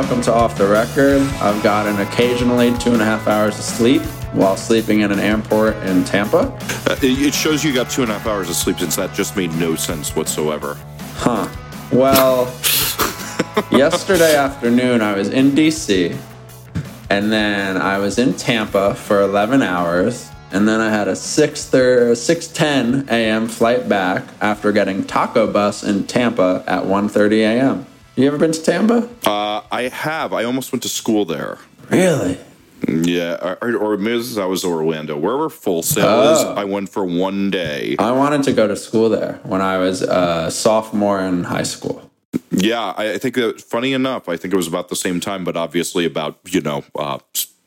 Welcome to Off the Record. I've gotten occasionally two and a half hours of sleep while sleeping in an airport in Tampa. Uh, it it shows you got two and a half hours of sleep since that just made no sense whatsoever. Huh. Well, yesterday afternoon I was in DC and then I was in Tampa for 11 hours and then I had a 6 thir- 6:10 a.m. flight back after getting taco bus in Tampa at 1:30 a.m. You ever been to Tampa? Uh, I have. I almost went to school there. Really? Yeah, or, or maybe I was Orlando. Wherever Full Sail is, Oh. I went for one day. I wanted to go to school there when I was a sophomore in high school. Yeah, I, I think that funny enough, I think it was about the same time, but obviously about you know uh,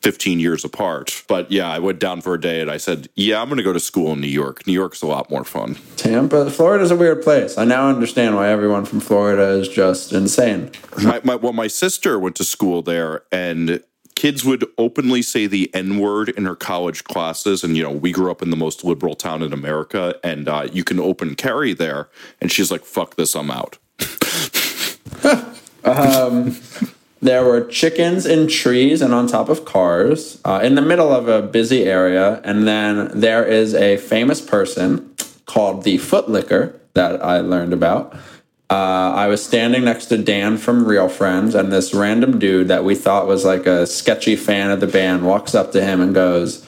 fifteen years apart. But yeah, I went down for a day and I said, yeah, I'm going to go to school in New York. New York's a lot more fun. Tampa, Florida's a weird place. I now understand why everyone from Florida is just insane. my, my well, my sister went to school there, and kids would openly say the N word in her college classes. And you know, we grew up in the most liberal town in America, and uh, you can open carry there. And she's like, "Fuck this, I'm out." There were chickens in trees and on top of cars uh, in the middle of a busy area. And then there is a famous person called the Footlicker that I learned about. Uh, I was standing next to Dan from Real Friends, and this random dude that we thought was like a sketchy fan of the band walks up to him and goes,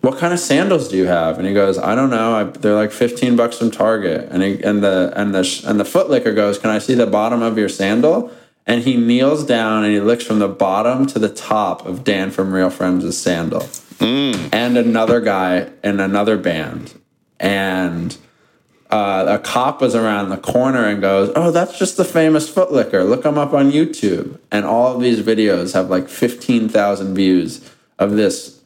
what kind of sandals do you have? And he goes, I don't know. I, they're like 15 bucks from Target. And he, and the and the and the footlicker goes, Can I see the bottom of your sandal? And he kneels down and he looks from the bottom to the top of Dan from Real Friends' sandal. And another guy in another band. And uh, a cop was around the corner and goes, "Oh, that's just the famous Footlicker. Look him up on YouTube." And all of these videos have like fifteen thousand views of this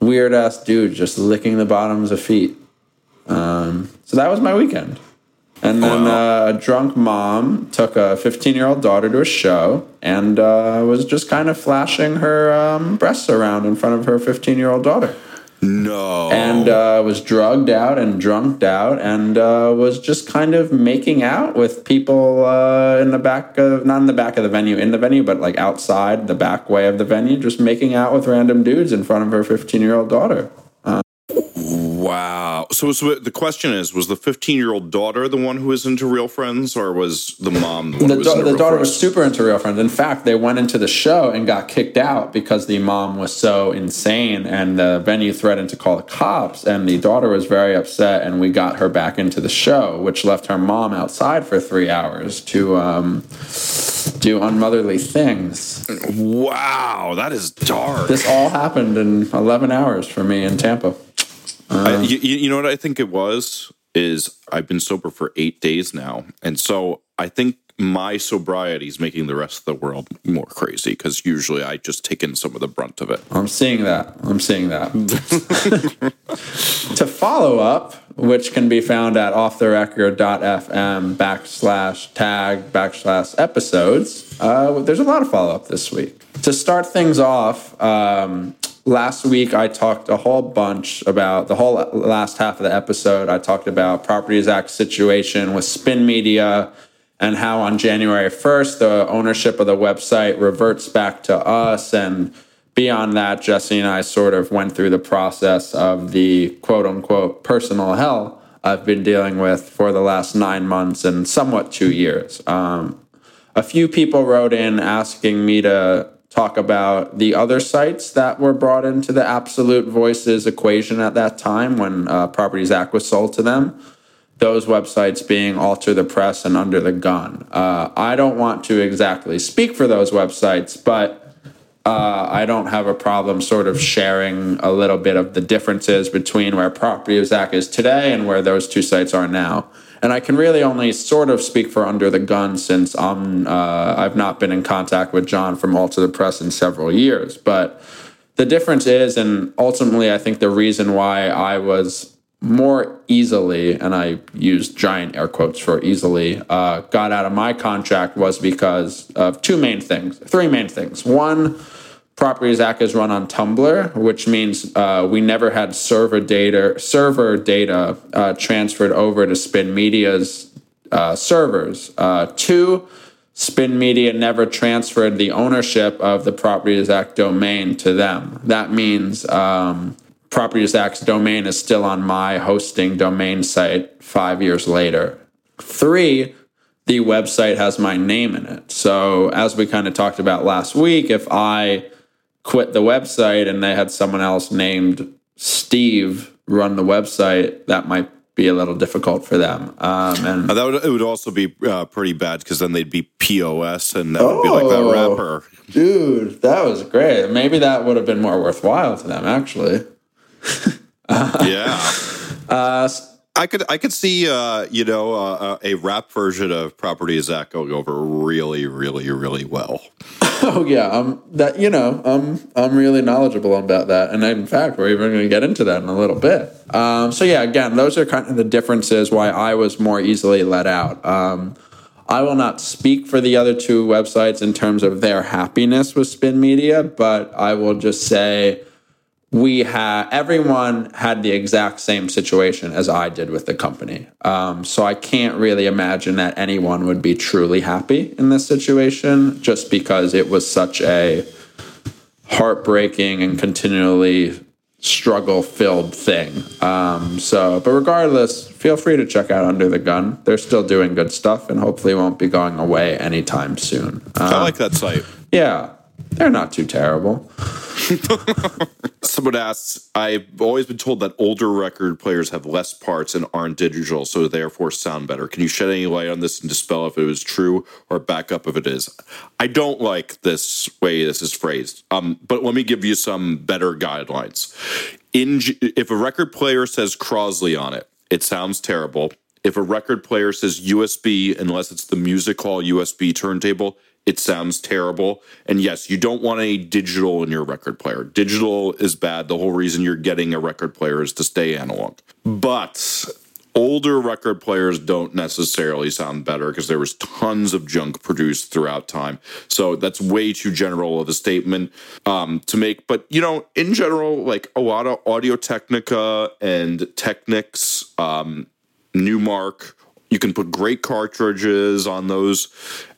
weird ass dude just licking the bottoms of feet. Um, so that was my weekend. And then uh, a drunk mom took a 15 year old daughter to a show and uh, was just kind of flashing her um, breasts around in front of her 15 year old daughter. No, and uh, was drugged out and drunked out and uh, was just kind of making out with people uh, in the back of not in the back of the venue in the venue but like outside the back way of the venue just making out with random dudes in front of her 15 year old daughter wow. So, so the question is: Was the 15 year old daughter the one who was into Real Friends, or was the mom the one the, who was da- into the daughter Friends? was super into real friends in fact they went into the show and got kicked out because the mom was so insane and the venue threatened to call the cops and the daughter was very upset and we got her back into the show which left her mom outside for three hours to um, do unmotherly things Wow, that is dark. this all happened in 11 hours for me in tampa I, you, you know what I think it was is I've been sober for eight days now, and so I think my sobriety is making the rest of the world more crazy because usually I just take in some of the brunt of it. I'm seeing that. I'm seeing that. to follow up, which can be found at offtherecord.fm backslash tag backslash episodes, uh, there's a lot of follow up this week. To start things off, um, last week I talked a whole bunch about the whole last half of the episode. I talked about Property of Zack situation with Spin Media and how on January 1st, the ownership of the website reverts back to us. And beyond that, Jesse and I sort of went through the process of the quote unquote personal hell I've been dealing with for the last nine months and somewhat two years. Um, a few people wrote in asking me to talk about the other sites that were brought into the Absolute Voices equation at that time when uh, Property of Zack was sold to them those websites being Alter the Press and Under the Gun. Uh, I don't want to exactly speak for those websites, but uh, I don't have a problem sort of sharing a little bit of the differences between where Property Act is today and where those two sites are now. And I can really only sort of speak for Under the Gun since I'm, uh, I've not been in contact with John from Alter the Press in several years. But the difference is, and ultimately, I think the reason why I was more easily, and I used giant air quotes for easily, uh, got out of my contract was because of two main things, three main things. One, Property of Zack is run on Tumblr, which means uh, we never had server data server data uh, transferred over to Spin Media's uh, servers. Uh, two, Spin Media never transferred the ownership of the Property of Zack domain to them. That means um, Property of Zack's domain is still on my hosting domain site five years later. Three, the website has my name in it. So, as we kind of talked about last week, if I quit the website and they had someone else named Steve run the website, that might be a little difficult for them. Um, and Uh, that would it would also be uh, pretty bad because then they'd be POS and that would be like that Oh. rapper. dude, that was great. Maybe that would have been more worthwhile to them, actually. yeah. Uh, I could I could see uh, you know uh, a rap version of Property is That going over really really really well. Oh yeah, um, that you know, um, I'm really knowledgeable about that, and in fact, we're even going to get into that in a little bit. Um, so yeah, again, those are kind of the differences why I was more easily let out. Um, I will not speak for the other two websites in terms of their happiness with Spin Media, but I will just say we had everyone had the exact same situation as I did with the company. Um, so I can't really imagine that anyone would be truly happy in this situation, just because it was such a heartbreaking and continually struggle filled thing. Um, so, but regardless, feel free to check out Under the Gun. They're still doing good stuff, and hopefully won't be going away anytime soon. Uh, I like that site. yeah, they're not too terrible. Someone asks, I've always been told that older record players have less parts and aren't digital, so therefore sound better. Can you shed any light on this and dispel if it was true or back up if it is? I don't like this way this is phrased, um, but let me give you some better guidelines. In if a record player says Crosley on it, it sounds terrible. If a record player says USB, unless it's the music hall USB turntable, it sounds terrible. And yes, you don't want any digital in your record player. Digital is bad. The whole reason you're getting a record player is to stay analog. But older record players don't necessarily sound better because there was tons of junk produced throughout time. So that's way too general of a statement um, to make. But you know, in general, like a lot of Audio Technica and Technics, um, Numark, you can put great cartridges on those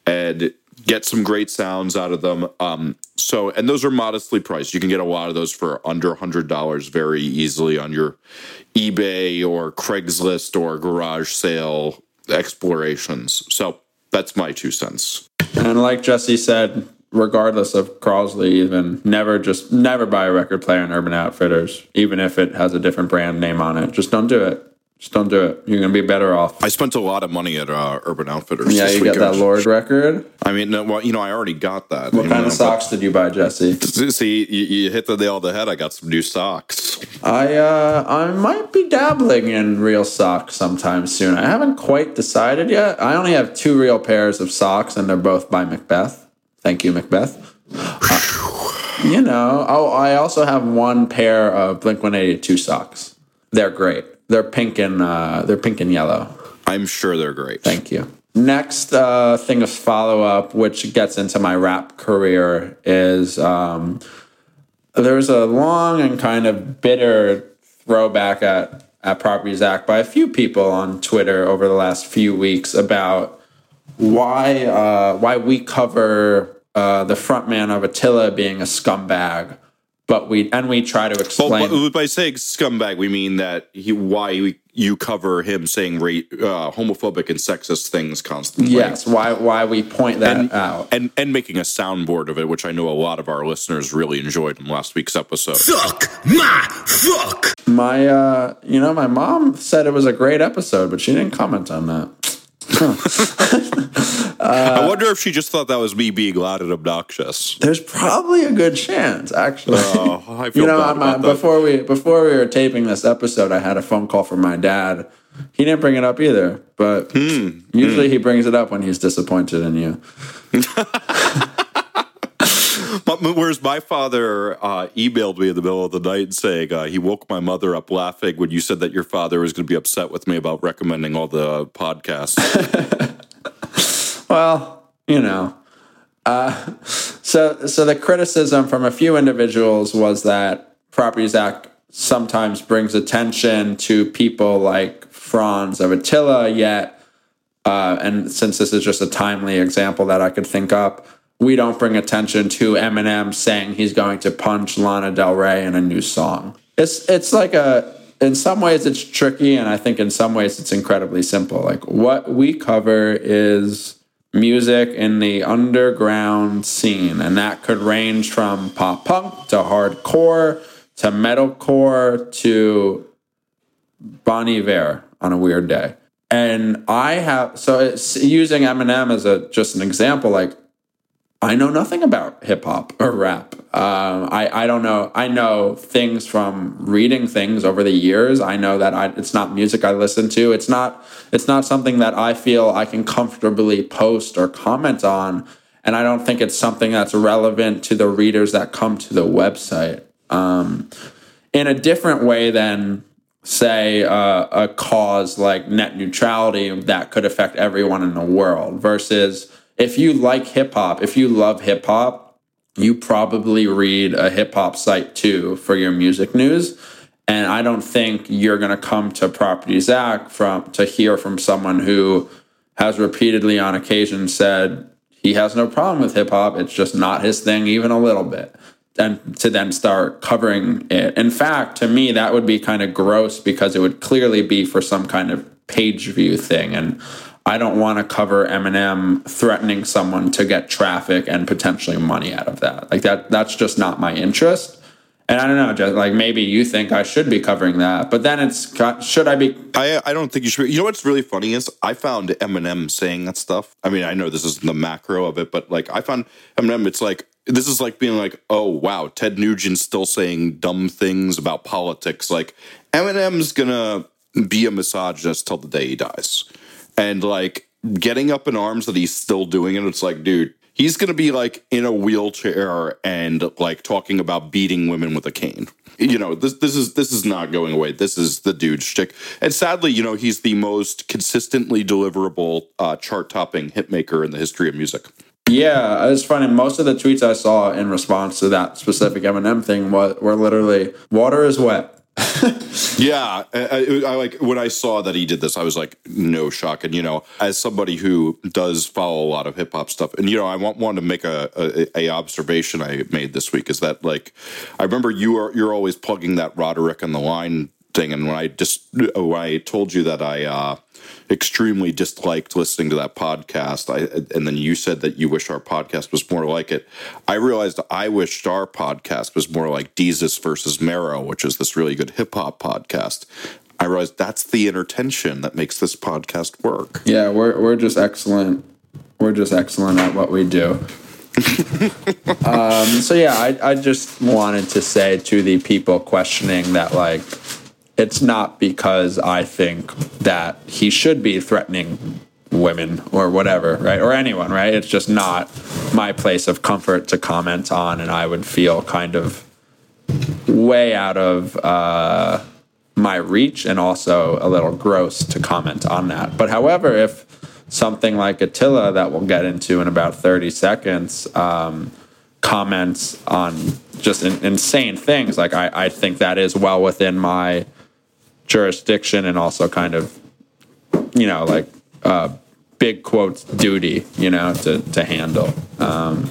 and get some great sounds out of them. Um, so, and those are modestly priced. You can get a lot of those for under $100 very easily on your eBay or Craigslist or garage sale explorations. So, that's my two cents. And like Jesse said, regardless of Crosley, even never just never buy a record player in Urban Outfitters, even if it has a different brand name on it. Just don't do it. Just don't do it. You're gonna be better off. I spent a lot of money at uh, Urban Outfitters. Yeah, you weekend. that Lord record. I mean, no, well, you know, I already got that. What kind know, of socks did you buy, Jesse? See, you, you hit the nail on the head. I got some new socks. I uh, I might be dabbling in real socks sometime soon. I haven't quite decided yet. I only have two real pairs of socks, and they're both by Macbeth. Thank you, Macbeth. Uh, you know, oh, I also have one pair of Blink One Eighty Two socks. They're great. They're pink and uh, they're pink and yellow. I'm sure they're great. Thank you. Next uh, thing of follow up, which gets into my rap career, is um, there's a long and kind of bitter throwback at, at Property of Zack by a few people on Twitter over the last few weeks about why uh, why we cover uh, the frontman of Attila being a scumbag, but we and we try to explain. but by saying scumbag, we mean that he why we, you cover him saying ra- uh, homophobic and sexist things constantly. yes, why why we point that And, out. and and making a soundboard of it, which I know a lot of our listeners really enjoyed in last week's episode. Fuck my fuck. My, uh, you know, my mom said it was a great episode, but she didn't comment on that. I wonder if she just thought that was me being loud and obnoxious. There's probably a good chance, actually. Oh, I feel you know, bad I'm, uh, about before we before we were taping this episode, I had a phone call from my dad. He didn't bring it up either, but Hmm. usually he brings it up when he's disappointed in you. But whereas my father uh, emailed me in the middle of the night saying uh, he woke my mother up laughing when you said that your father was going to be upset with me about recommending all the podcasts. Well, you know. Uh, so, so the criticism from a few individuals was that Property of Zack sometimes brings attention to people like Fronz of Attila, yet Uh, and since this is just a timely example that I could think up, we don't bring attention to Eminem saying he's going to punch Lana Del Rey in a new song. It's it's like a in some ways it's tricky and I think in some ways it's incredibly simple. Like what we cover is music in the underground scene and that could range from pop punk to hardcore to metalcore to Bon Iver on a weird day. And I have so it's using Eminem as a just an example like I know nothing about hip hop or rap. Um, I I don't know. I know things from reading things over the years. I know that I, it's not music I listen to. It's not it's not something that I feel I can comfortably post or comment on. And I don't think it's something that's relevant to the readers that come to the website. Um, in a different way than say uh, a cause like net neutrality that could affect everyone in the world versus if you like hip hop, if you love hip hop, you probably read a hip hop site too for your music news. And I don't think you're going to come to Property Zach from to hear from someone who has repeatedly on occasion said he has no problem with hip hop. It's just not his thing, even a little bit. And to then start covering it. In fact, to me, that would be kind of gross because it would clearly be for some kind of page view thing. And I don't want to cover Eminem threatening someone to get traffic and potentially money out of that. Like that that's just not my interest. And I don't know, just like maybe you think I should be covering that, but then it's should I be? I I don't think you should. Be. You know what's really funny is I found Eminem saying that stuff. I mean, I know this isn't the macro of it, but like I found Eminem. It's like this is like being like, oh wow, Ted Nugent's still saying dumb things about politics. Like Eminem's gonna be a misogynist till the day he dies and like getting up in arms that he's still doing it. It's like, dude, he's going to be like in a wheelchair and like talking about beating women with a cane. You know, this this is this is not going away. This is the dude's shtick. And sadly, you know, he's the most consistently deliverable uh, chart-topping hitmaker in the history of music. Yeah, it's funny. Most of the tweets I saw in response to that specific Eminem thing were, were literally "water is wet." yeah, I, I, like when I saw that he did this, I was like, no shock. And you know, as somebody who does follow a lot of hip hop stuff, and you know, I want, want to make a, a, a observation I made this week is that like, I remember you are you're always plugging that Roderick on the line thing, and when I just when I told you that I uh, extremely disliked listening to that podcast. I, and then you said that you wish our podcast was more like it. I realized I wished our podcast was more like Desus versus Mero, which is this really good hip hop podcast. I realized that's the inner tension that makes this podcast work. Yeah, we're we're just excellent. We're just excellent at what we do. um, so yeah, I, I just wanted to say to the people questioning that like it's not because I think that he should be threatening women or whatever, right? Or anyone, right? It's just not my place of comfort to comment on, and I would feel kind of way out of uh, my reach and also a little gross to comment on that. But however, if something like Attila that we'll get into in about 30 seconds um, comments on just in, insane things, like I, I think that is well within my jurisdiction and also kind of, you know, like uh, big quotes duty, you know, to to handle. Um,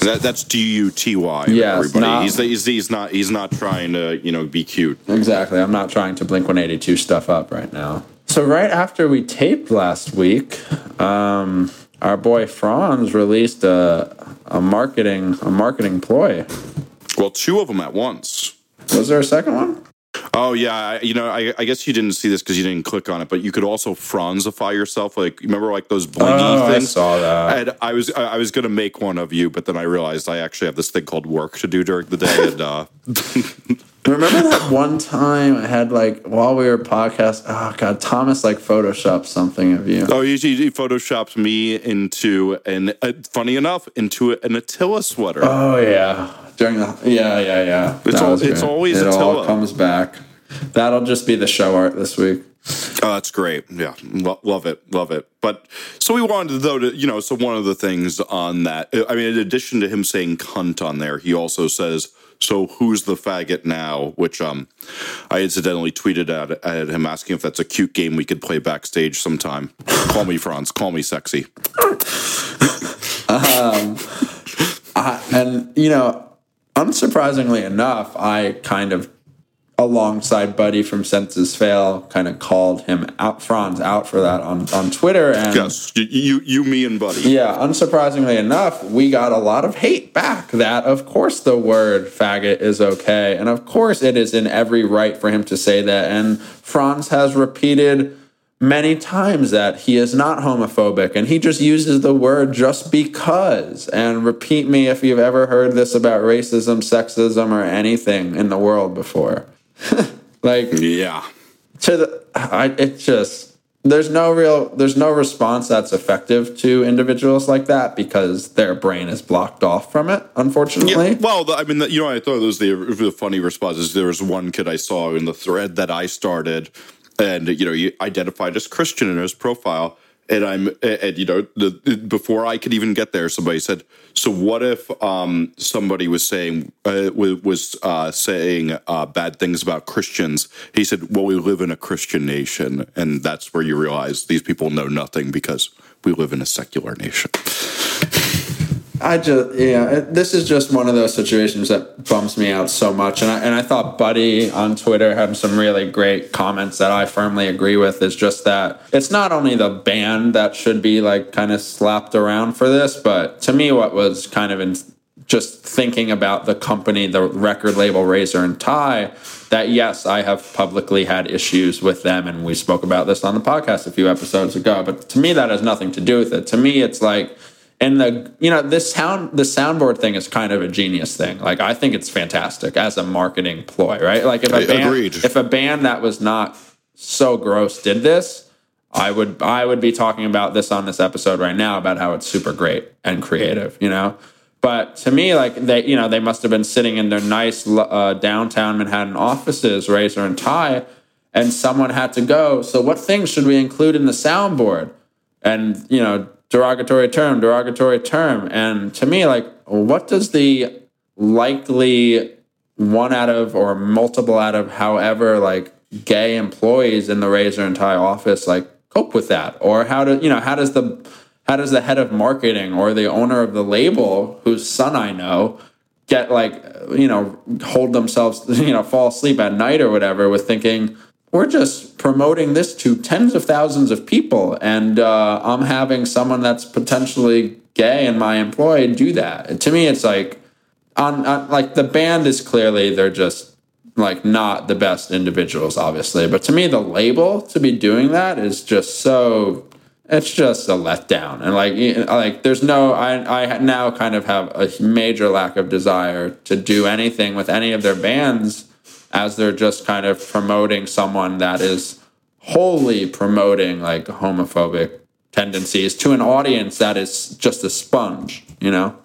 that, that's D U T Y. Yeah, everybody. Not, he's, he's he's not he's not trying to you know be cute. Exactly. I'm not trying to Blink 182 stuff up right now. So right after we taped last week, um, our boy Fronz released a a marketing a marketing ploy. Well, two of them at once. Was there a second one? Oh yeah, you know, I, I guess you didn't see this because you didn't click on it, but you could also Fronzify yourself. Like, remember like those blingy oh, things? I saw that. And I was I was gonna make one of you, but then I realized I actually have this thing called work to do during the day. And uh, remember that one time I had like while we were podcast. Oh god, Thomas like photoshopped something of you. Oh, he, he photoshopped me into an uh, funny enough into an Attila sweater. Oh yeah during the yeah yeah yeah. It's all, it's always it all comes back. That'll just be the show art this week. Oh, that's great. Yeah, Lo- love it, love it. But so we wanted though to, you know, so one of the things on that, I mean, in addition to him saying cunt on there, he also says, "So who's the faggot now?" Which um, I incidentally tweeted at, at him asking if that's a cute game we could play backstage sometime. call me Fronz. Call me sexy. I, and you know, unsurprisingly enough, I kind of, alongside Buddy from Senses Fail, kind of called him out, Fronz out for that on on Twitter. And Yes, you, you, you me, and Buddy. yeah, unsurprisingly enough, we got a lot of hate back. That of course the word faggot is okay, and of course it is in every right for him to say that. And Fronz has repeated many times that he is not homophobic and he just uses the word just because. And repeat me if you've ever heard this about racism, sexism, or anything in the world before. like Yeah. to the I, it just there's no real there's no response that's effective to individuals like that because their brain is blocked off from it unfortunately Yeah, well, the, I mean, the, you know, I thought it was the, the funny responses. There was one kid I saw in the thread that I started, and you know, he identified as Christian in his profile, and I'm, and you know, the, before I could even get there, somebody said, "So what if um, somebody was saying uh, was uh, saying uh, bad things about Christians?" He said, "Well, we live in a Christian nation, and that's where you realize these people know nothing because." We live in a secular nation. I just yeah, this is just one of those situations that bums me out so much, and I and I thought Buddy on Twitter had some really great comments that I firmly agree with. Is just that it's not only the band that should be like kind of slapped around for this, but to me, what was kind of in just thinking about the company, the record label Razor and Tie, that yes, I have publicly had issues with them, and we spoke about this on the podcast a few episodes ago. But to me, that has nothing to do with it. To me, it's like and the you know this sound the soundboard thing is kind of a genius thing. Like i think it's fantastic as a marketing ploy right? Like if a band agreed. if a band that was not so gross did this i would i would be talking about this on this episode right now about how it's super great and creative you know? But to me like they you know they must have been sitting in their nice uh, downtown manhattan offices razor and tie and someone had to go so what things should we include in the soundboard? And you know derogatory term derogatory term. And to me like what does the likely one out of or multiple out of however like gay employees in the razor and tie office like cope with that? Or how do you know how does the how does the head of marketing or the owner of the label whose son i know get like you know hold themselves you know fall asleep at night or whatever with thinking we're just promoting this to tens of thousands of people and uh, i'm having someone that's potentially gay in my employ do that. And to me it's like on, on like the band is clearly they're just like not the best individuals obviously. But to me the label to be doing that is just so it's just a letdown. And like like there's no I I now kind of have a major lack of desire to do anything with any of their bands as they're just kind of promoting someone that is wholly promoting like homophobic tendencies to an audience that is just a sponge you know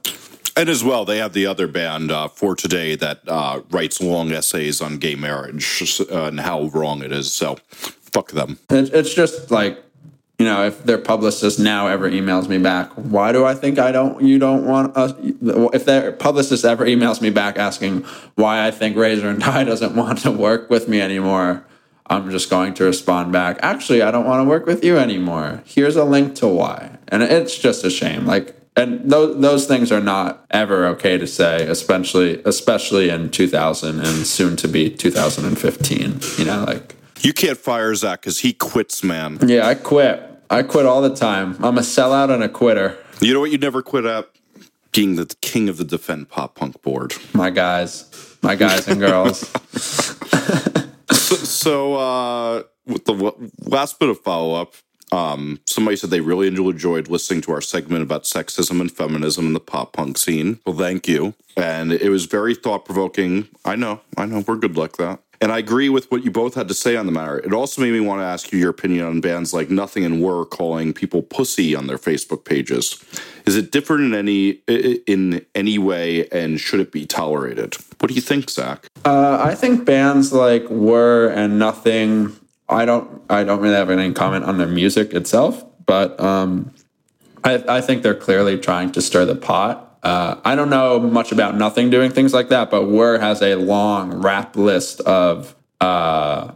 And as well, they have the other band uh, for today that uh, writes long essays on gay marriage uh, and how wrong it is. So, fuck them. It, it's just like, you know, if their publicist now ever emails me back, why do I think I don't, you don't want us? If their publicist ever emails me back asking why I think Razor and Tie doesn't want to work with me anymore, I'm just going to respond back, actually, I don't want to work with you anymore. Here's a link to why. And it's just a shame. Like, and those, those things are not ever okay to say, especially especially in 2000 and soon to be 2015. You know, like You can't fire Zach because he quits, man. yeah, I quit. I quit all the time. I'm a sellout and a quitter. You know what you never quit at? Being the king of the Defend Pop Punk board. My guys, my guys and girls. So, uh, with the w- last bit of follow up, um, somebody said they really enjoyed listening to our segment about sexism and feminism in the pop punk scene. Well, thank you. And it was very thought provoking. I know, I know, we're good like that. And I agree with what you both had to say on the matter. It also made me want to ask you your opinion on bands like Nothing and Were calling people pussy on their Facebook pages. Is it different in any in any way, and should it be tolerated? What do you think, Zach? Uh, I think bands like Were and Nothing. I don't. I don't really have any comment on their music itself, but um, I, I think they're clearly trying to stir the pot. Uh, I don't know much about Nothing doing things like that, but Were has a long rap list of uh,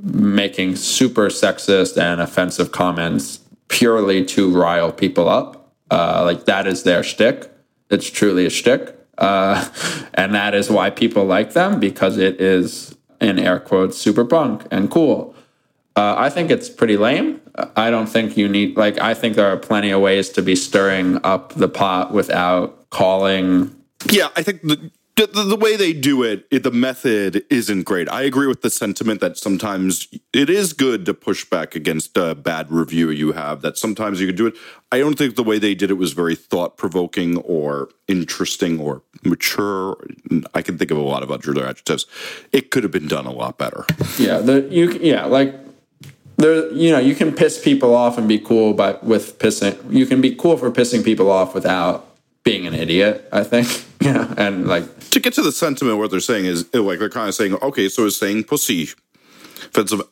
making super sexist and offensive comments purely to rile people up. Uh, like that is their shtick. It's truly a shtick. Uh, and that is why people like them because it is, in air quotes, super punk and cool. Uh, I think it's pretty lame. I don't think you need, like, I think there are plenty of ways to be stirring up the pot without calling. Yeah, I think the, the, the way they do it, it, the method isn't great. I agree with the sentiment that sometimes it is good to push back against a bad review you have, that sometimes you could do it. I don't think the way they did it was very thought provoking or interesting or mature. I can think of a lot of other adjectives. It could have been done a lot better. Yeah, the you yeah, like there you know, you can piss people off and be cool but with pissing you can be cool for pissing people off without being an idiot, I think. Yeah. And like to get to the sentiment, what they're saying is like they're kind of saying, okay, so it's saying pussy.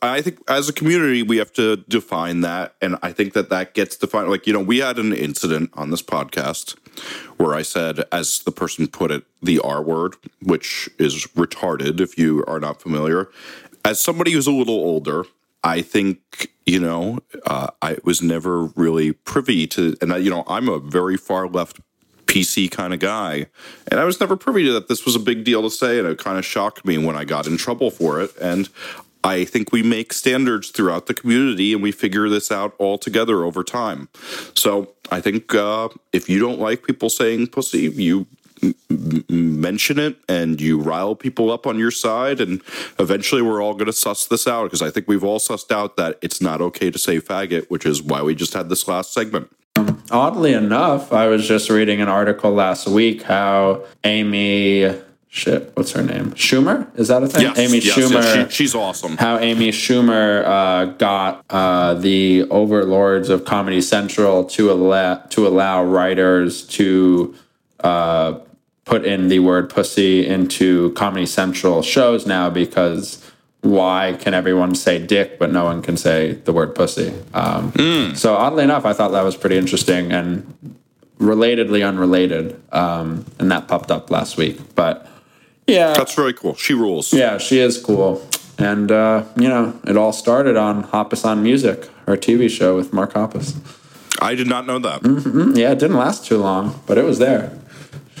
I think as a community, we have to define that, and I think that that gets defined. Like you know, we had an incident on this podcast where I said, as the person put it, the R word, which is retarded. If you are not familiar, as somebody who's a little older. I think you know uh, I was never really privy to, and I, you know I'm a very far left PC kind of guy. And I was never privy to that this was a big deal to say, and it kind of shocked me when I got in trouble for it. And I think we make standards throughout the community and we figure this out all together over time. So I think uh, if you don't like people saying pussy, you mention it and you rile people up on your side. And eventually we're all going to suss this out because I think we've all sussed out that it's not okay to say faggot, which is why we just had this last segment. Oddly enough, I was just reading an article last week how Amy shit, what's her name? Schumer? Is that a thing? Yes, Amy yes, Schumer. yes, she- she's awesome. How Amy Schumer uh, got uh, the overlords of Comedy Central to allow to allow writers to uh, put in the word pussy into Comedy Central shows now because why can everyone say dick but no one can say the word pussy? Um, So oddly enough, I thought that was pretty interesting and relatedly unrelated, um, and that popped up last week. But yeah, That's very cool. She rules. yeah, she is cool. And, uh, you know, it all started on Hoppus on Music, her TV show with Mark Hoppus. I did not know that. Mm, Yeah, it didn't last too long, but it was there.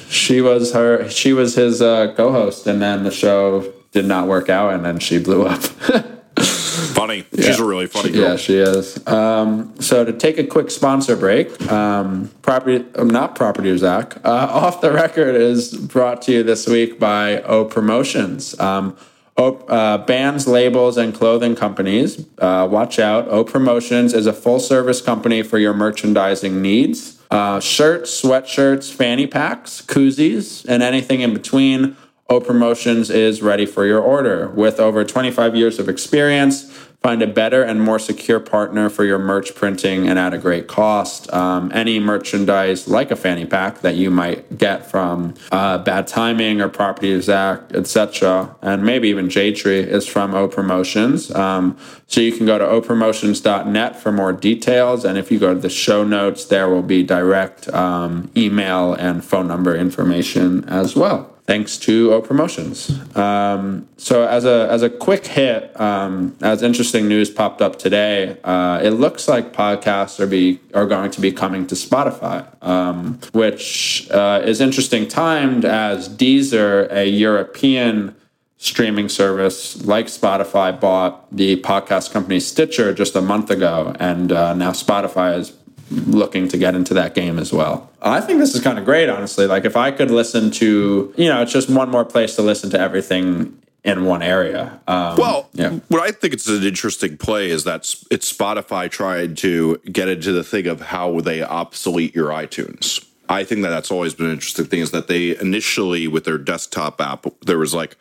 She was her. She was his uh, co-host, and then the show did not work out, and then she blew up. Funny. She's a really funny girl. yeah, she is. Um, so to take a quick sponsor break, um, property, uh, not property Zach, uh, off the record is brought to you this week by O Promotions. Um, o, uh, bands, labels, and clothing companies. Uh, watch out. O Promotions is a full service company for your merchandising needs. Uh, shirts, sweatshirts, fanny packs, koozies, and anything in between. O Promotions is ready for your order. With over 25 years of experience, find a better and more secure partner for your merch printing and at a great cost. Um, any merchandise like a fanny pack that you might get from uh, Bad Timing or Property of Zack, etc., and maybe even J Tree is from O Promotions. Um, so you can go to opromotions.net for more details. And if you go to the show notes, there will be direct um, email and phone number information as well thanks to O Promotions. Um, so as a as a quick hit, um, as interesting news popped up today, uh, it looks like podcasts are be are going to be coming to Spotify, um, which uh, is interesting timed as Deezer, a European streaming service like Spotify, bought the podcast company Stitcher just a month ago, and uh, now Spotify is looking to get into that game as well. I think this is kind of great, honestly. Like if I could listen to, you know, it's just one more place to listen to everything in one area. Um, Well, yeah. what I think it's an interesting play is that it's Spotify trying to get into the thing of how they obsolete your iTunes. I think that that's always been an interesting thing is that they initially with their desktop app there was like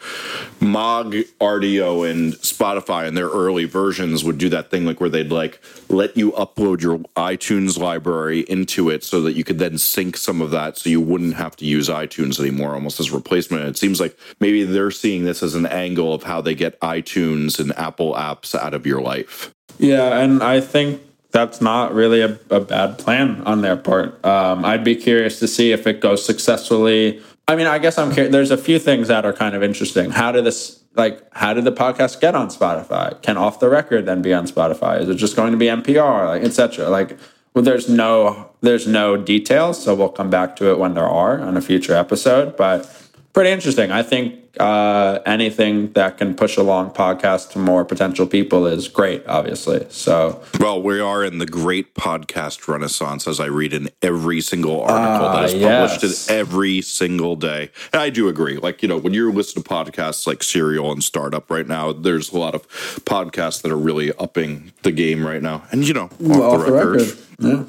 Mog, Rdio, and Spotify in their early versions would do that thing like where they'd like let you upload your iTunes library into it so that you could then sync some of that so you wouldn't have to use iTunes anymore almost as a replacement. it seems like maybe they're seeing this as an angle of how they get iTunes and Apple apps out of your life. Yeah, and I think that's not really a, a bad plan on their part. Um, I'd be curious to see if it goes successfully. I mean, I guess I'm curious. There's a few things that are kind of interesting. How did this, like, how did the podcast get on Spotify? Can Off the Record then be on Spotify? Is it just going to be NPR, like, etc.? Like, well, there's no there's no details, so we'll come back to it when there are on a future episode. But pretty interesting. I think uh, anything that can push along podcast to more potential people is great, obviously. So, well, we are in the great podcast renaissance, as I read in every single article uh, that is published yes. every single day. And I do agree. Like, you know, when you're listening to podcasts like Serial and Startup right now, there's a lot of podcasts that are really upping the game right now. And, you know, off, well, the, record. the record. Yeah.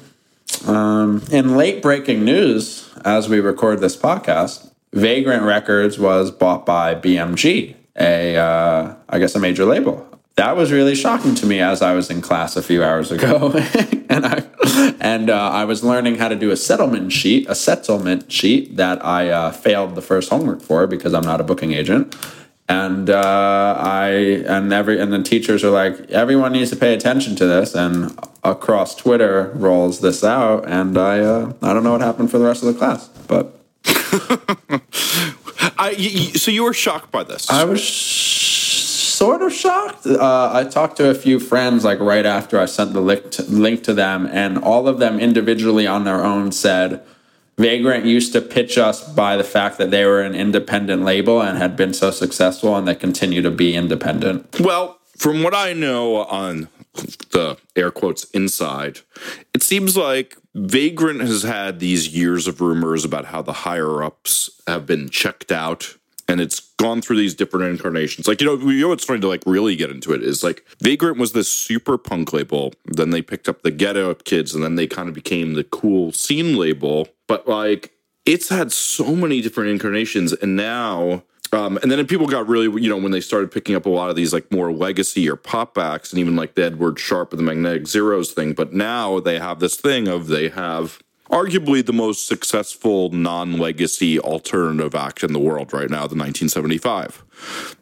Um, in late breaking news, as we record this podcast, Vagrant Records was bought by BMG, a uh, I guess a major label. That was really shocking to me as I was in class a few hours ago, and I and uh, I was learning how to do a settlement sheet, a settlement sheet that I uh, failed the first homework for because I'm not a booking agent. And uh, I and every and the teachers are like, everyone needs to pay attention to this. And across Twitter rolls this out, and I uh, I don't know what happened for the rest of the class, but I, so you were shocked by this? I was sort of shocked. Uh, I talked to a few friends like right after I sent the link to, link to them, and all of them individually on their own said Vagrant used to pitch us by the fact that they were an independent label and had been so successful, and they continue to be independent. Well, from what I know on the air quotes inside, it seems like Vagrant has had these years of rumors about how the higher ups have been checked out. And it's gone through these different incarnations. Like, you know, you know what's trying to like really get into it is like Vagrant was this super punk label. Then they picked up the Get Up Kids, and then they kind of became the cool scene label. But like, it's had so many different incarnations. And now um, and then people got really, you know, when they started picking up a lot of these like more legacy or pop acts and even like the Edward Sharpe of the Magnetic Zeros thing. But now they have this thing of they have arguably the most successful non-legacy alternative act in the world right now, the 1975.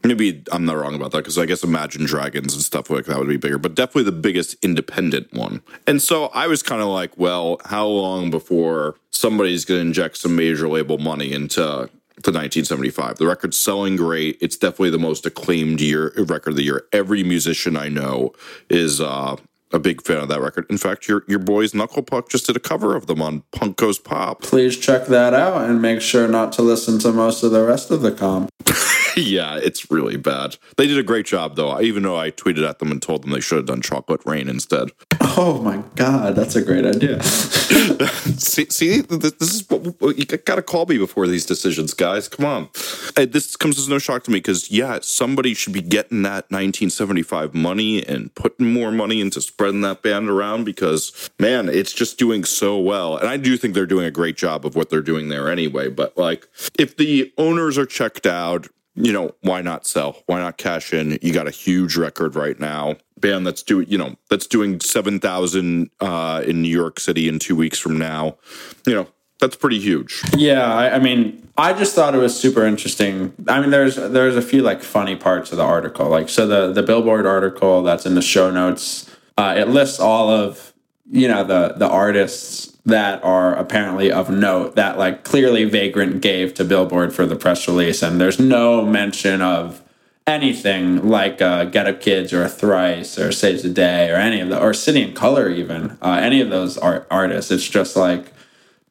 Maybe I'm not wrong about that because I guess Imagine Dragons and stuff like that would be bigger, but definitely the biggest independent one. And so I was kind of like, well, how long before somebody's going to inject some major label money into to 1975. The record's selling great. It's definitely the most acclaimed year record of the year. Every musician I know is uh, a big fan of that record. In fact, your your boys Knuckle Puck just did a cover of them on Punk Goes Pop. Please check that out and make sure not to listen to most of the rest of the comp. yeah, it's really bad. They did a great job, though. Even though I tweeted at them and told them they should have done Chocolate Rain instead. Oh my god, that's a great idea. see, see, this is what you got to call me before these decisions, guys. Come on. This comes as no shock to me because yeah, somebody should be getting that 1975 money and putting more money into spreading that band around because man, it's just doing so well. And I do think they're doing a great job of what they're doing there anyway. But like, if the owners are checked out you know, why not sell? Why not cash in? You got a huge record right now. Band that's doing, you know, that's doing 7,000 uh, in New York City in two weeks from now. You know, that's pretty huge. Yeah. I, I, mean, I just thought it was super interesting. I mean, there's, there's a few like funny parts of the article. Like, so the, the Billboard article that's in the show notes, uh, it lists all of, you know, the, the artists that are apparently of note that like clearly Vagrant gave to Billboard for the press release, and there's no mention of anything like uh, Get Up Kids or Thrice or Saves the Day or any of the or City and Color even uh, any of those art- artists. It's just like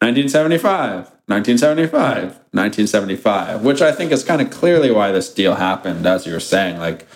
1975, 1975, 1975, which I think is kind of clearly why this deal happened, as you were saying. Like,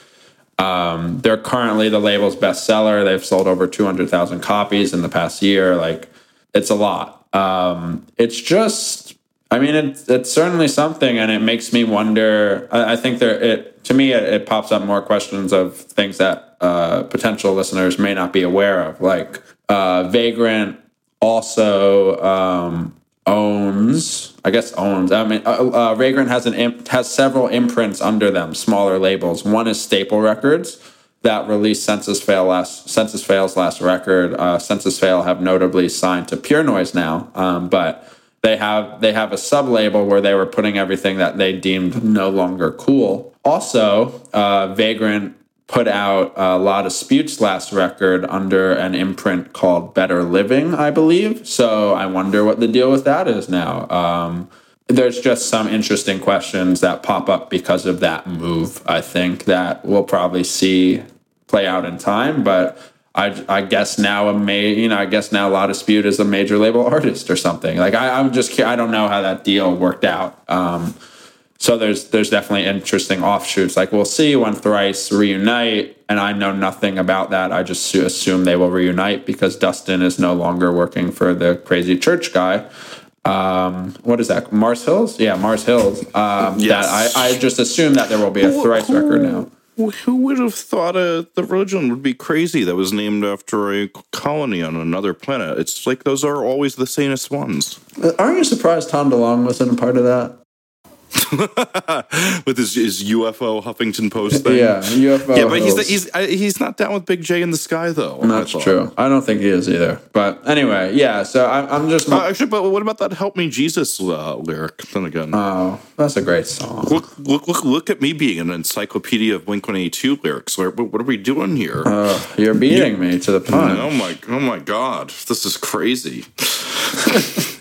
um, they're currently the label's bestseller. They've sold over 200,000 copies in the past year. Like, it's a lot. Um, it's just, I mean, it's it's certainly something, and it makes me wonder. I, I think there, it to me, it, it, pops up more questions of things that uh, potential listeners may not be aware of, like uh, Vagrant also um, owns, I guess owns. I mean, uh, uh, Vagrant has an imp, has several imprints under them, smaller labels. One is Staple Records that released Senses Fail last Senses Fail's last record. Uh, Census Fail have notably signed to Pure Noise now, um, but they have they have a sub label where they were putting everything that they deemed no longer cool. Also, uh, Vagrant put out a lot of Dispute's last record under an imprint called Better Living, I believe. So I wonder what the deal with that is now. Um, there's just some interesting questions that pop up because of that move. I think that we'll probably see play out in time, but I, I guess now a may you know I guess now La Dispute is a major label artist or something. Like I, I'm just I don't know how that deal worked out. Um, so there's there's definitely interesting offshoots. Like we'll see when Thrice reunite, and I know nothing about that. I just assume they will reunite because Dustin is no longer working for the crazy church guy. Um, what is that? Mars Hills? Yeah, Mars Hills. Um, Yes. That I, I just assume that there will be a Thrice record now. Who- would have thought uh, the religion would be crazy that was named after a colony on another planet? It's like those are always the sanest ones. Uh, Aren't you surprised Tom DeLonge wasn't a part of that? With his, his UFO Huffington Post thing. Yeah, UFO. Yeah, but he's he's he's not down with Big J in the sky though. That's true. I don't think he is either. But anyway, yeah. So I'm, I'm just. Uh, actually, but what about that "Help Me Jesus" uh, lyric? Then again, oh, that's a great song. look, look, look, look at me being an encyclopedia of Blink One Eighty Two lyrics. What, what are we doing here? Oh, you're beating me to the punch. oh my, oh my God, this is crazy.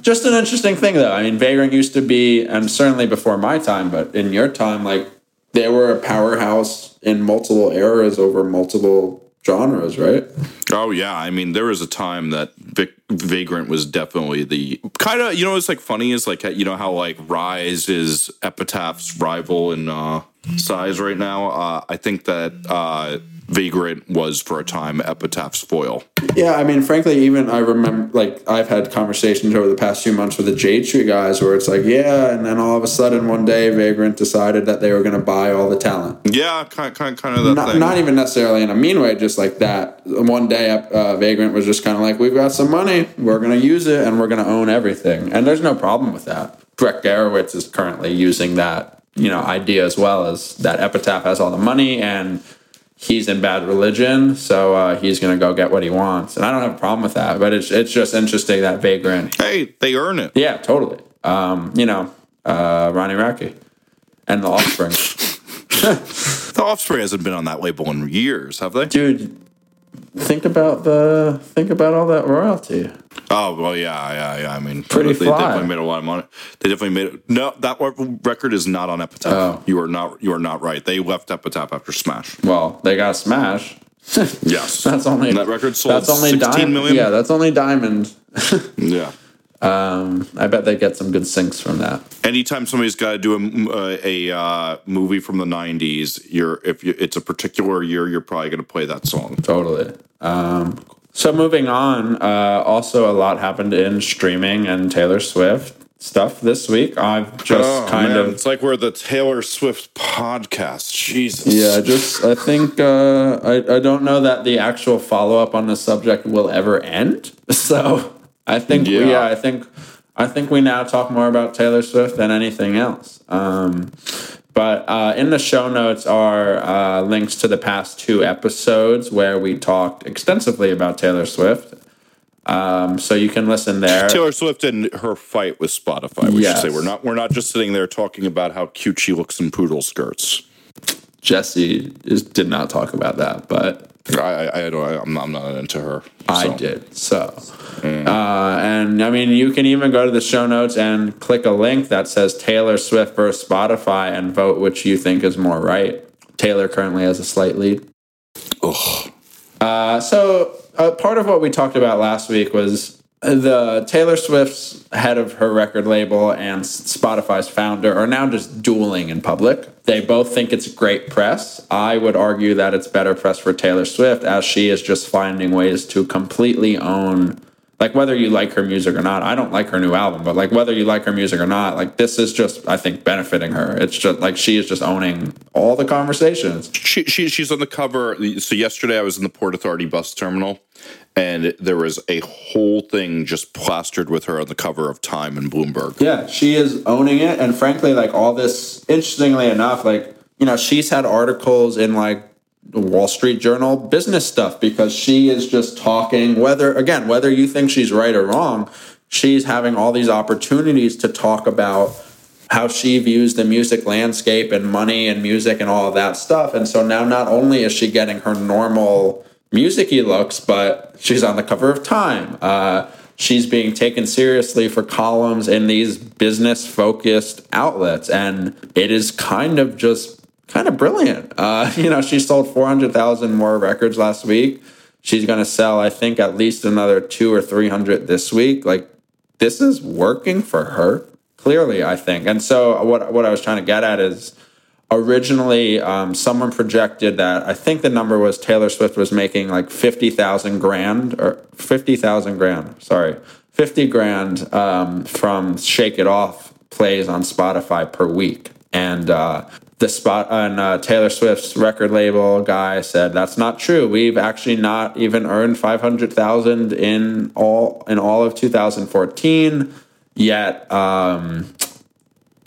Just an interesting thing, though. I mean, Vagrant used to be, and certainly before my time, but in your time, like they were a powerhouse in multiple eras over multiple genres, right? Oh yeah, I mean, there was a time that Vic, Vagrant was definitely the kind of you know. It's like funny is like you know how like Rise is Epitaph's rival in uh, size right now. Uh, I think that uh, Vagrant was for a time Epitaph's foil. Yeah, I mean, frankly, even I remember, like, I've had conversations over the past few months with the Jade Tree guys where it's like, yeah, and then all of a sudden one day Vagrant decided that they were going to buy all the talent. Yeah, kind kind kind of that Not, thing. not even necessarily in a mean way, just like that. One day, uh, Vagrant was just kind of like, we've got some money, we're going to use it, and we're going to own everything. And there's no problem with that. Brett Gurewitz is currently using that, you know, idea as well as that Epitaph has all the money and he's in bad religion, so uh, he's going to go get what he wants. And I don't have a problem with that, but it's, it's just interesting that Vagrant, hey, they earn it. yeah, totally. Um, you know, uh, Ronnie Radke and the Offspring. The Offspring hasn't been on that label in years, have they? dude think about the think about all that royalty Oh well, yeah, yeah, yeah. I mean, Pretty they fly. definitely made a lot of money. They definitely made it. No, that record is not on Epitaph. Oh. You are not. You are not right. They left Epitaph after Smash. well they got smash Yes, that's only that record sold that's only sixteen diamond million. yeah that's only diamond yeah. um i bet they get some good syncs from that Anytime somebody's got to do a a uh, movie from the '90s, you're if you, it's a particular year, you're probably going to play that song. totally um so moving on uh also a lot happened in streaming and taylor swift stuff this week i've just kind of Oh, it's like we're the Taylor Swift podcast. Jesus. Yeah, I just I think uh, I I don't know that the actual follow up on the subject will ever end. So I think yeah, Yeah. I think I think we now talk more about Taylor Swift than anything else. Um, but uh, in the show notes are uh, links to the past two episodes where we talked extensively about Taylor Swift. Um, so you can listen there. Taylor Swift and her fight with Spotify. We Yes. should say we're not we're not just sitting there talking about how cute she looks in poodle skirts. Jesse is, did not talk about that, but I I, I don't I'm not, I'm not into her. I did. So, uh, and I mean, you can even go to the show notes and click a link that says Taylor Swift versus Spotify and vote which you think is more right. Taylor currently has a slight lead. Ugh. Uh, so, uh, part of what we talked about last week was the Taylor Swift's head of her record label and Spotify's founder are now just dueling in public. They both think it's great press. I would argue that it's better press for Taylor Swift as she is just finding ways to completely own like whether you like her music or not. I don't like her new album, but like whether you like her music or not, like this is just I think benefiting her. It's just like she is just owning all the conversations. She, she she's on the cover. So yesterday I was in the Port Authority bus terminal, and there was a whole thing just plastered with her on the cover of Time and Bloomberg. Yeah, she is owning it, and frankly, like all this. Interestingly enough, like you know, she's had articles in like the Wall Street Journal business stuff because she is just talking. Whether again, whether you think she's right or wrong, she's having all these opportunities to talk about how she views the music landscape and money and music and all of that stuff. And so now, not only is she getting her normal musicy looks, but she's on the cover of Time. Uh, she's being taken seriously for columns in these business focused outlets. And it is kind of just kind of brilliant. Uh, you know, she sold 400,000 more records last week. She's going to sell, I think, at least another two or 300 this week. Like, this is working for her, clearly, I think. And so, what, what I was trying to get at is, originally um, someone projected that I think the number was Taylor Swift was making like 50,000 grand or 50,000 grand, sorry, 50 grand um, from Shake It Off plays on Spotify per week. And uh, the spot on uh, Taylor Swift's record label guy said that's not true. We've actually not even earned 500,000 in all in all of 2014 yet. Um,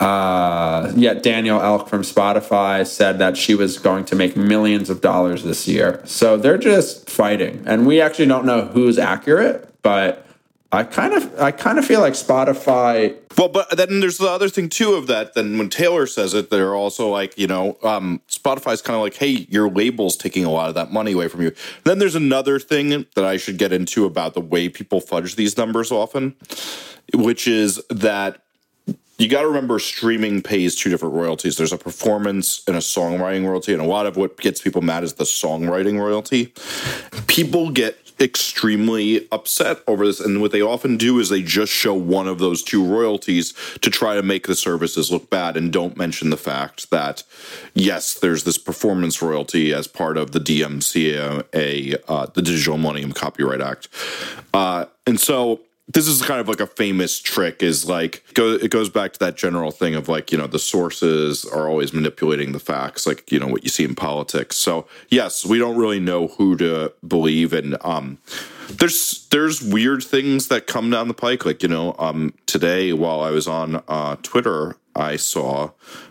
uh, yet Daniel Ek from Spotify said that she was going to make millions of dollars this year. So they're just fighting, and we actually don't know who's accurate, but I kind of I kind of feel like Spotify. Well, but then there's the other thing too of that. Then when Taylor says it, they're also like, you know, um, Spotify's kind of like, hey, your label's taking a lot of that money away from you. Then there's another thing that I should get into about the way people fudge these numbers often, which is that you got to remember streaming pays two different royalties. There's a performance and a songwriting royalty, and a lot of what gets people mad is the songwriting royalty. People get extremely upset over this, and what they often do is they just show one of those two royalties to try to make the services look bad, and don't mention the fact that yes, there's this performance royalty as part of the DMCA, uh, the Digital Millennium Copyright Act, uh, and so this is kind of like a famous trick is like go, it goes back to that general thing of like you know the sources are always manipulating the facts like you know what you see in politics. So yes we don't really know who to believe and um there's there's weird things that come down the pike like you know um today while i was on uh twitter i saw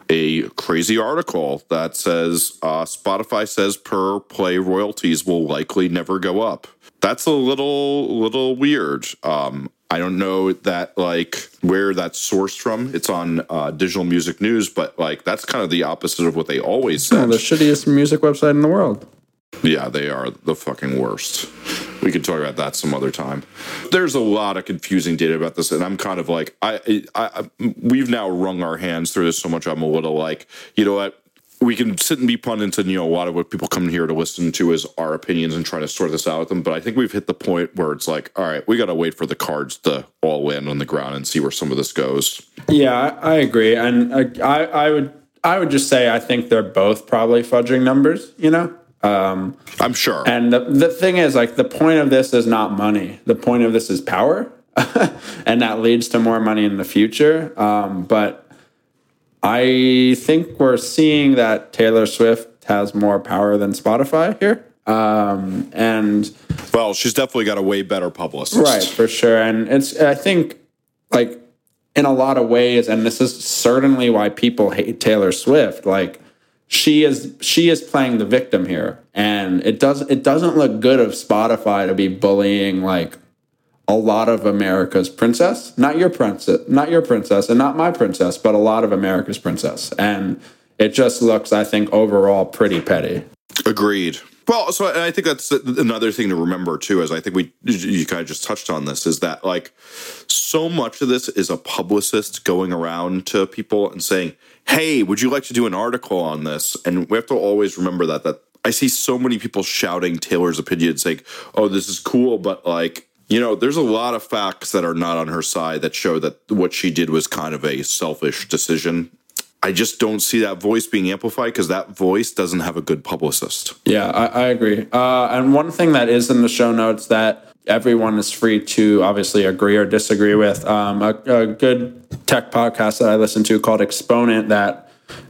a crazy article that says uh spotify says per play royalties will likely never go up that's a little little weird. Um, I don't know that like where that's sourced from. It's on uh, Digital Music News, but like that's kind of the opposite of what they always said. Oh, the shittiest music website in the world. Yeah, they are the fucking worst. We could talk about that some other time. There's a lot of confusing data about this, and I'm kind of like, I, I, I we've now wrung our hands through this so much. I'm a little like, you know what? we can sit and be pundits and you know a lot of what people come here to listen to is our opinions and try to sort this out with them but i think we've hit the point where it's like all right we got to wait for the cards to all land on the ground and see where some of this goes yeah i, I agree and uh, I, I would i would just say i think they're both probably fudging numbers you know um, i'm sure and the, the thing is like the point of this is not money the point of this is power and that leads to more money in the future um, but I think we're seeing that Taylor Swift has more power than Spotify here. Um, and well, she's definitely got a way better publicist, right? For sure. And it's, I think, like in a lot of ways, and this is certainly why people hate Taylor Swift. Like she is, she is playing the victim here, and it does, it doesn't look good of Spotify to be bullying like a lot of America's princess, not your princess, not your princess, and not my princess, but a lot of America's princess. And it just looks, I think, overall pretty petty. Agreed. Well, so I think that's another thing to remember too, as I think we you kind of just touched on this, is that like so much of this is a publicist going around to people and saying, "Hey, would you like to do an article on this?" And we have to always remember that that I see so many people shouting Taylor's opinion, saying, "Oh, this is cool," but like you know, there's a lot of facts that are not on her side that show that what she did was kind of a selfish decision. I just don't see that voice being amplified because that voice doesn't have a good publicist. Yeah, I, I agree. Uh, and one thing that is in the show notes that everyone is free to obviously agree or disagree with. Um, a, a good tech podcast that I listen to called Exponent that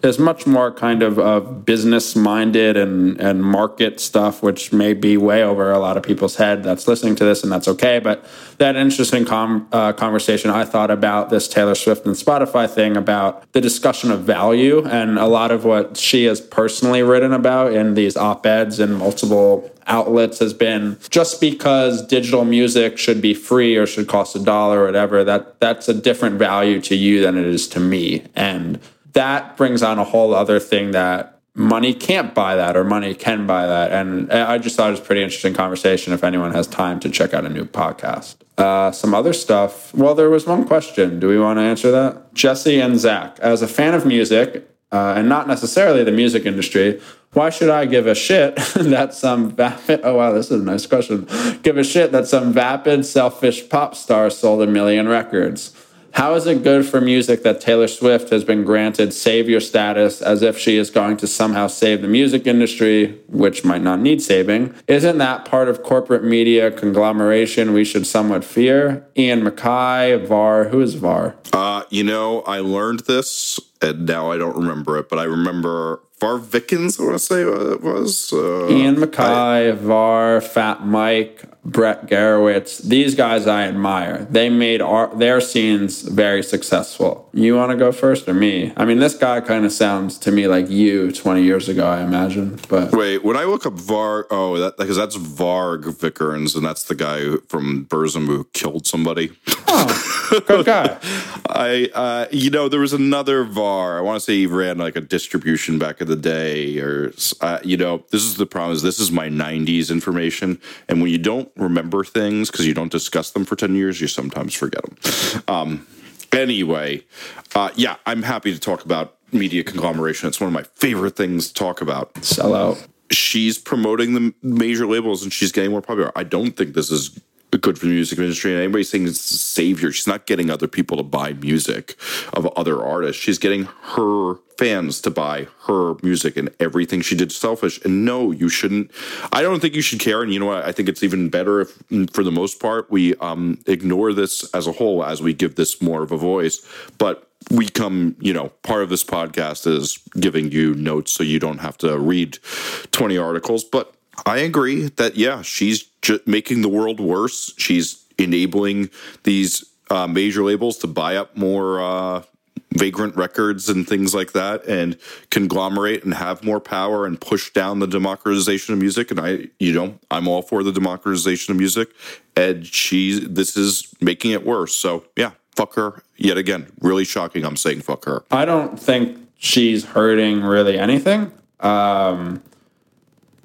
is much more kind of, of business minded and, and market stuff, which may be way over a lot of people's head that's listening to this, and that's okay. But that interesting com- uh, conversation I thought about this Taylor Swift and Spotify thing about the discussion of value and a lot of what she has personally written about in these op eds and multiple outlets has been just because digital music should be free or should cost a dollar or whatever that that's a different value to you than it is to me and that brings on a whole other thing that money can't buy that or money can buy that. And i just thought it was pretty interesting conversation if anyone has time to check out a new podcast. Uh, some other stuff. Well there was one question. Do we want to answer that? Jesse and zach as a fan of music uh, and not necessarily the music industry why should I give a shit that some vapid, oh wow, this is a nice question. Give a shit that some vapid, selfish pop star sold a million records? How is it good for music that Taylor Swift has been granted savior status as if she is going to somehow save the music industry, which might not need saving? Isn't that part of corporate media conglomeration we should somewhat fear? Ian MacKaye, VAR, who is VAR? Uh, you know, I learned this and now I don't remember it, but I remember Var Vickens, I want to say it was. Uh, Ian MacKaye, I, VAR, Fat Mike, Brett Gurewitz, these guys I admire. They made our, their scenes very successful. You want to go first or me? I mean, this guy kind of sounds to me like you 20 years ago, I imagine. But wait, when I look up Var, oh, that because that's Varg Vikernes, and that's the guy who, from Burzum who killed somebody. Oh, good guy. I, uh, you know, there was another Var. I want to say he ran like a distribution back in the day, or uh, you know, this is the problem. Is this is my '90s information, and when you don't remember things because you don't discuss them for 10 years, you sometimes forget them. Um, anyway, uh, yeah, I'm happy to talk about media conglomeration. It's one of my favorite things to talk about. Sell out. She's promoting the major labels and she's getting more popular. I don't think this is good for the music industry. And anybody saying it's a savior, she's not getting other people to buy music of other artists. She's getting her fans to buy her music and everything she did selfish. And no, you shouldn't. I don't think you should care. And you know what? I think it's even better if, for the most part, we um, ignore this as a whole as we give this more of a voice. But we come, you know, part of this podcast is giving you notes so you don't have to read 20 articles. But I agree that, yeah, she's making the world worse. She's enabling these uh, major labels to buy up more uh, vagrant records and things like that and conglomerate and have more power and push down the democratization of music. And i you know i'm all for the democratization of music. And she's this is making it worse. So yeah fuck her yet again. Really shocking i'm saying fuck her. I don't think she's hurting really anything. Um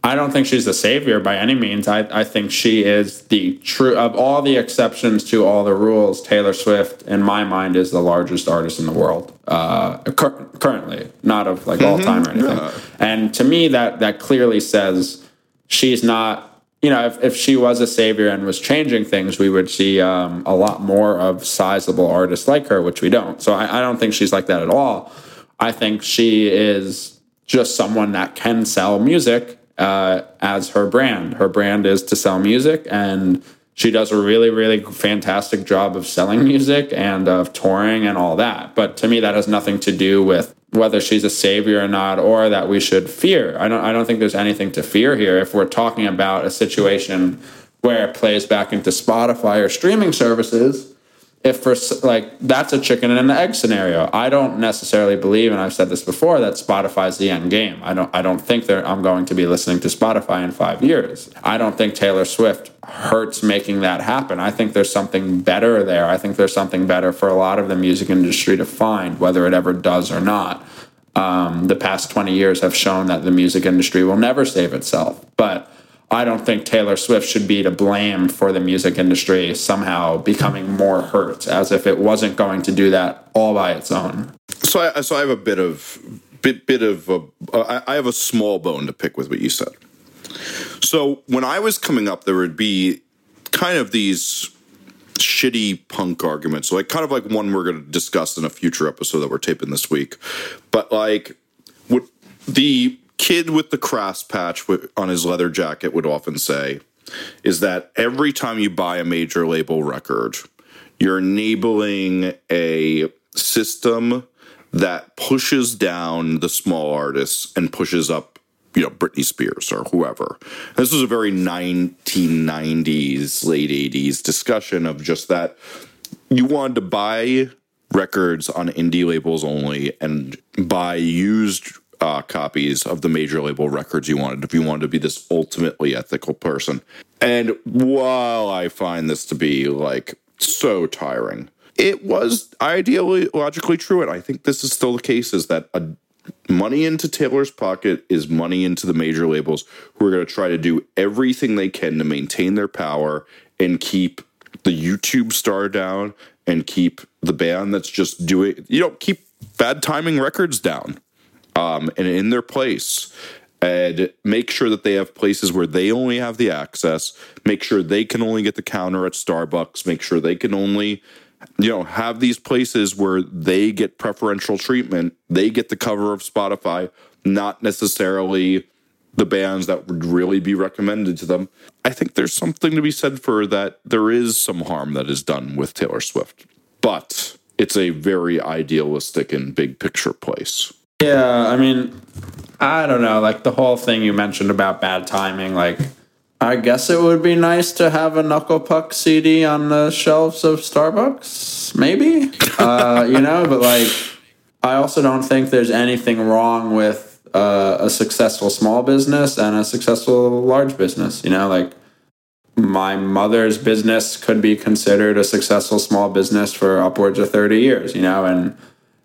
I don't think she's the savior by any means. I, I think she is the true, of all the exceptions to all the rules, Taylor Swift, in my mind, is the largest artist in the world uh, cur- currently, not of like all time or anything. Yeah. And to me, that, that clearly says she's not, you know, if, if she was a savior and was changing things, we would see um, a lot more of sizable artists like her, which we don't. So I, I don't think she's like that at all. I think she is just someone that can sell music uh, as her brand. Her brand is to sell music, and she does a really, really fantastic job of selling music and of touring and all that. But to me, that has nothing to do with whether she's a savior or not, or that we should fear. I don't. I don't think there's anything to fear here. If we're talking about a situation where it plays back into Spotify or streaming services if for like that's a chicken and an egg scenario. I don't necessarily believe, and I've said this before, that Spotify's the end game. I don't. I don't think that I'm going to be listening to Spotify in five years. I don't think Taylor Swift hurts making that happen. I think there's something better there. I think there's something better for a lot of the music industry to find, whether it ever does or not. Um, the past 20 years have shown that the music industry will never save itself, but I don't think Taylor Swift should be to blame for the music industry somehow becoming more hurt, as if it wasn't going to do that all by its own. So, I, so I have a bit of bit bit of a, uh, I have a small bone to pick with what you said. So when I was coming up, there would be kind of these shitty punk arguments, like kind of like one we're going to discuss in a future episode that we're taping this week. But like, what the kid with the cross patch on his leather jacket would often say is that every time you buy a major label record, you're enabling a system that pushes down the small artists and pushes up, you know, Britney Spears or whoever. This was a very 1990s, late 80s discussion of just that you wanted to buy records on indie labels only and buy used uh, copies of the major label records you wanted if you wanted to be this ultimately ethical person. And while I find this to be like so tiring, it was ideally logically true. And I think this is still the case is that a, money into Taylor's pocket is money into the major labels who are going to try to do everything they can to maintain their power and keep the YouTube star down and keep the band that's just doing, you know, keep bad timing records down um, and in their place and make sure that they have places where they only have the access. Make sure they can only get the counter at starbucks. Make sure they can only you know have these places where they get preferential treatment. They get the cover of spotify not necessarily the bands that would really be recommended to them. I think there's something to be said for that there is some harm that is done with taylor swift but it's a very idealistic and big picture place Yeah, I mean, I don't know. Like the whole thing you mentioned about bad timing, like, I guess it would be nice to have a Knuckle Puck CD on the shelves of Starbucks, maybe. uh, you know, but like, I also don't think there's anything wrong with uh, a successful small business and a successful large business. You know, like, my mother's business could be considered a successful small business for upwards of 30 years, you know, and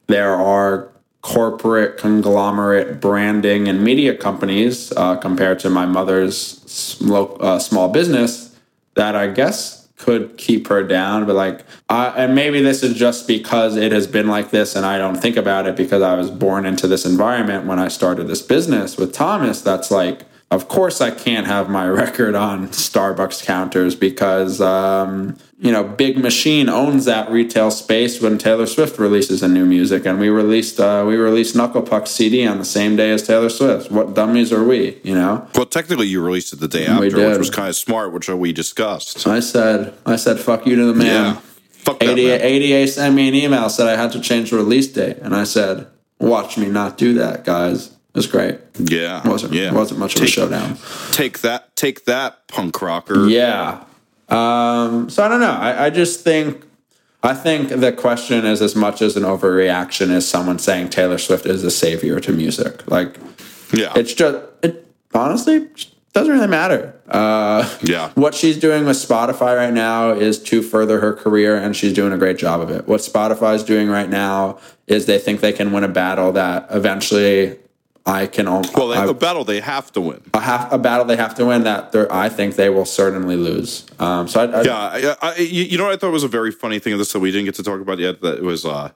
there are corporate conglomerate branding and media companies uh, compared to my mother's sm- uh, small business that I guess could keep her down. But like, I, and maybe this is just because it has been like this and I don't think about it because I was born into this environment when I started this business with Thomas. That's like, of course, I can't have my record on Starbucks counters because, um, you know, Big Machine owns that retail space when Taylor Swift releases a new music, and we released uh, we released Knuckle Puck CD on the same day as Taylor Swift. What dummies are we? You know. Well, technically, you released it the day after, which was kind of smart, which we discussed. I said, I said, fuck you to the man. Yeah. Fuck that, ADA, man. ADA sent me an email said I had to change the release date, and I said, watch me not do that, guys. It was great. Yeah. wasn't yeah. wasn't much of a Take- showdown. Take that, take that, punk rocker. Yeah. Um, so I don't know. I, I just think I think the question is as much as an overreaction as someone saying Taylor Swift is the savior to music. Like Yeah. it's just it honestly doesn't really matter. Uh, yeah. what she's doing with Spotify right now is to further her career, and she's doing a great job of it. What Spotify's doing right now is they think they can win a battle that eventually I can only Well, they I, a battle they have to win. a, half, a battle they have to win that I think they will certainly lose. Um, so I, I, Yeah, I, I, you know what I thought was a very funny thing of this that we didn't get to talk about yet. That it was uh,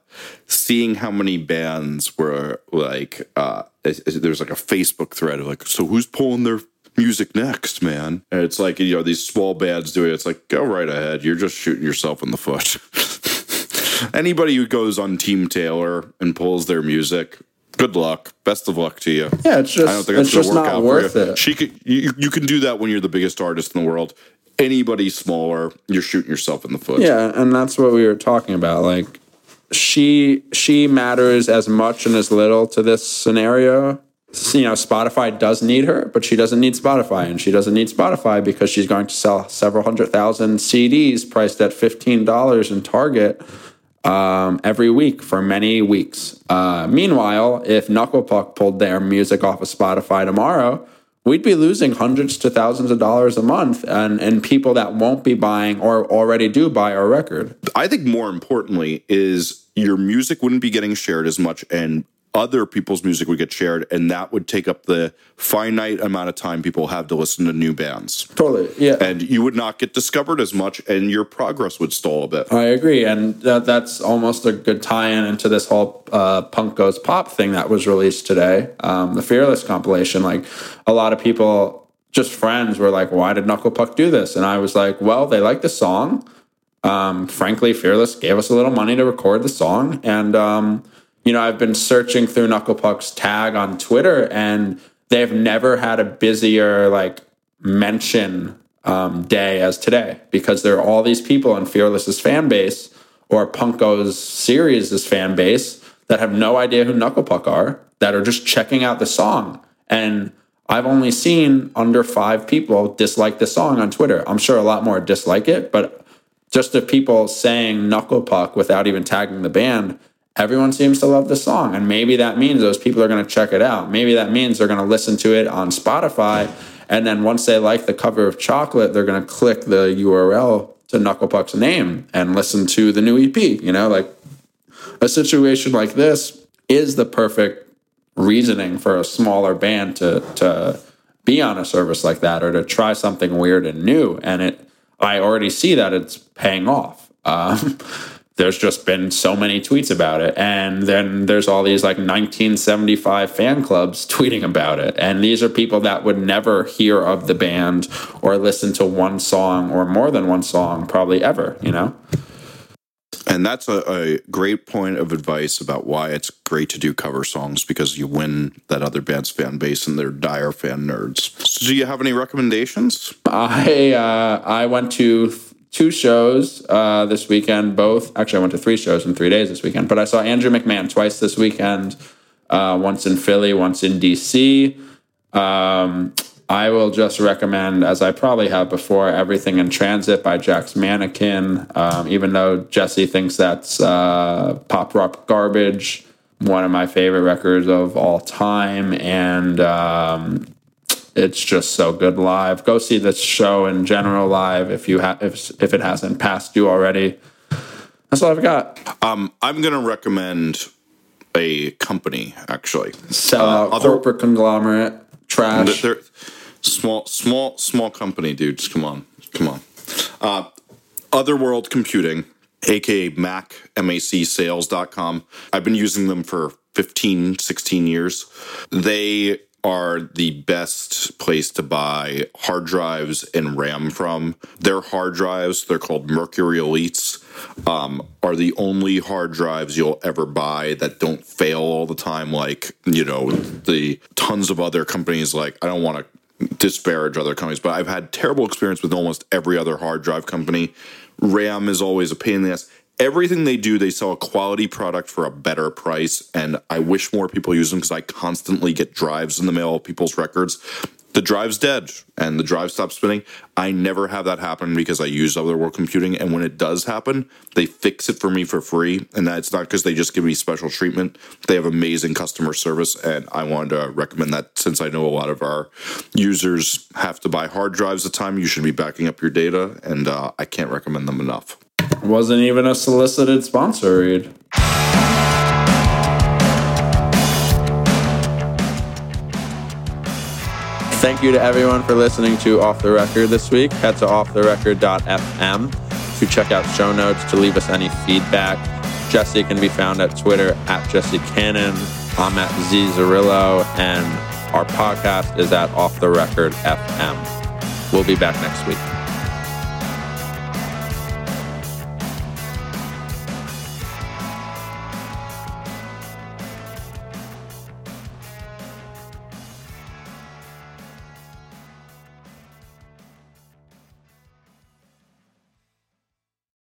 seeing how many bands were like. Uh, there was like a Facebook thread of like, so who's pulling their music next, man? And it's like you know these small bands doing it. It's like go right ahead. You're just shooting yourself in the foot. Anybody who goes on Team Taylor and pulls their music. Good luck. Best of luck to you. yeah, it's just I don't think it's that's just gonna work not out worth for you. it. She could, you, you can do that when you're the biggest artist in the world. Anybody smaller, you're shooting yourself in the foot. Yeah, and that's what we were talking about. Like she she matters as much and as little to this scenario. You know, Spotify does need her, but she doesn't need Spotify, and she doesn't need Spotify because she's going to sell several hundred thousand CDs priced at fifteen dollars in Target um, every week for many weeks. Uh, meanwhile, if Knuckle Puck pulled their music off of Spotify tomorrow, we'd be losing hundreds to thousands of dollars a month, and and people that won't be buying or already do buy our record. I think more importantly is your music wouldn't be getting shared as much and other people's music would get shared and that would take up the finite amount of time people have to listen to new bands. Totally, yeah. And you would not get discovered as much and your progress would stall a bit. I agree, and that, that's almost a good tie-in into this whole uh, punk goes pop thing that was released today, um, the Fearless compilation. Like a lot of people, just friends, were like, "Why did Knuckle Puck do this?" And I was like, "Well, they like the song. Um, frankly, Fearless gave us a little money to record the song, and um, you know, I've been searching through Knuckle Puck's tag on Twitter, and they've never had a busier like mention um, day as today because there are all these people in Fearless's fan base or Punk Goes series' fan base that have no idea who Knuckle Puck are that are just checking out the song. And I've only seen under five people dislike the song on Twitter. I'm sure a lot more dislike it, but just the people saying Knuckle Puck without even tagging the band, everyone seems to love the song. And maybe that means those people are going to check it out. Maybe that means they're going to listen to it on Spotify. And then once they like the cover of Chocolate, they're going to click the URL to Knuckle Puck's name and listen to the new EP. You know, like a situation like this is the perfect reasoning for a smaller band to to be on a service like that or to try something weird and new. And it, I already see that it's paying off. Um, there's just been so many tweets about it. And then there's all these like 1975 fan clubs tweeting about it. And these are people that would never hear of the band or listen to one song or more than one song, probably ever, you know? And that's a, a, great point of advice about why it's great to do cover songs because you win that other band's fan base and they're dire fan nerds. So do you have any recommendations? I uh, I went to two shows uh, this weekend. Both actually, I went to three shows in three days this weekend. But I saw Andrew McMahon twice this weekend. Uh, once in Philly, once in DC. Um, I will just recommend, as I probably have before, Everything in Transit by Jack's Mannequin. Um, even though Jesse thinks that's uh, pop rock garbage, one of my favorite records of all time. And um, it's just so good live. Go see this show in general live if you have if if it hasn't passed you already. That's all I've got. Um, I'm going to recommend a company actually. Sell uh, other, corporate conglomerate trash. They're, Small, small, small company, dudes. Come on, come on. Uh, Otherworld Computing, aka Mac, M-A-C sales.com. I've been using them for 15, 16 years. They are the best place to buy hard drives and RAM from. Their hard drives, they're called Mercury Elites, um, are the only hard drives you'll ever buy that don't fail all the time. Like, you know, the tons of other companies, like, I don't want to disparage other companies, but I've had terrible experience with almost every other hard drive company. RAM is always a pain in the ass. Everything they do, they sell a quality product for a better price, and I wish more people use them because I constantly get drives in the mail, people's records the drive's dead and the drive stops spinning. I never have that happen because I use Otherworld Computing. And when it does happen, they fix it for me for free. And that's not because they just give me special treatment. They have amazing customer service. And I wanted to recommend that since I know a lot of our users have to buy hard drives at the time, you should be backing up your data. And uh, I can't recommend them enough. Wasn't even a solicited sponsor, read. Thank you to everyone for listening to Off the Record this week. Head to offtherecord.fm to check out show notes, to leave us any feedback. Jesse can be found at Twitter at Jesse Cannon. I'm at Z Zarrillo, and our podcast is at Off the Record FM. We'll be back next week.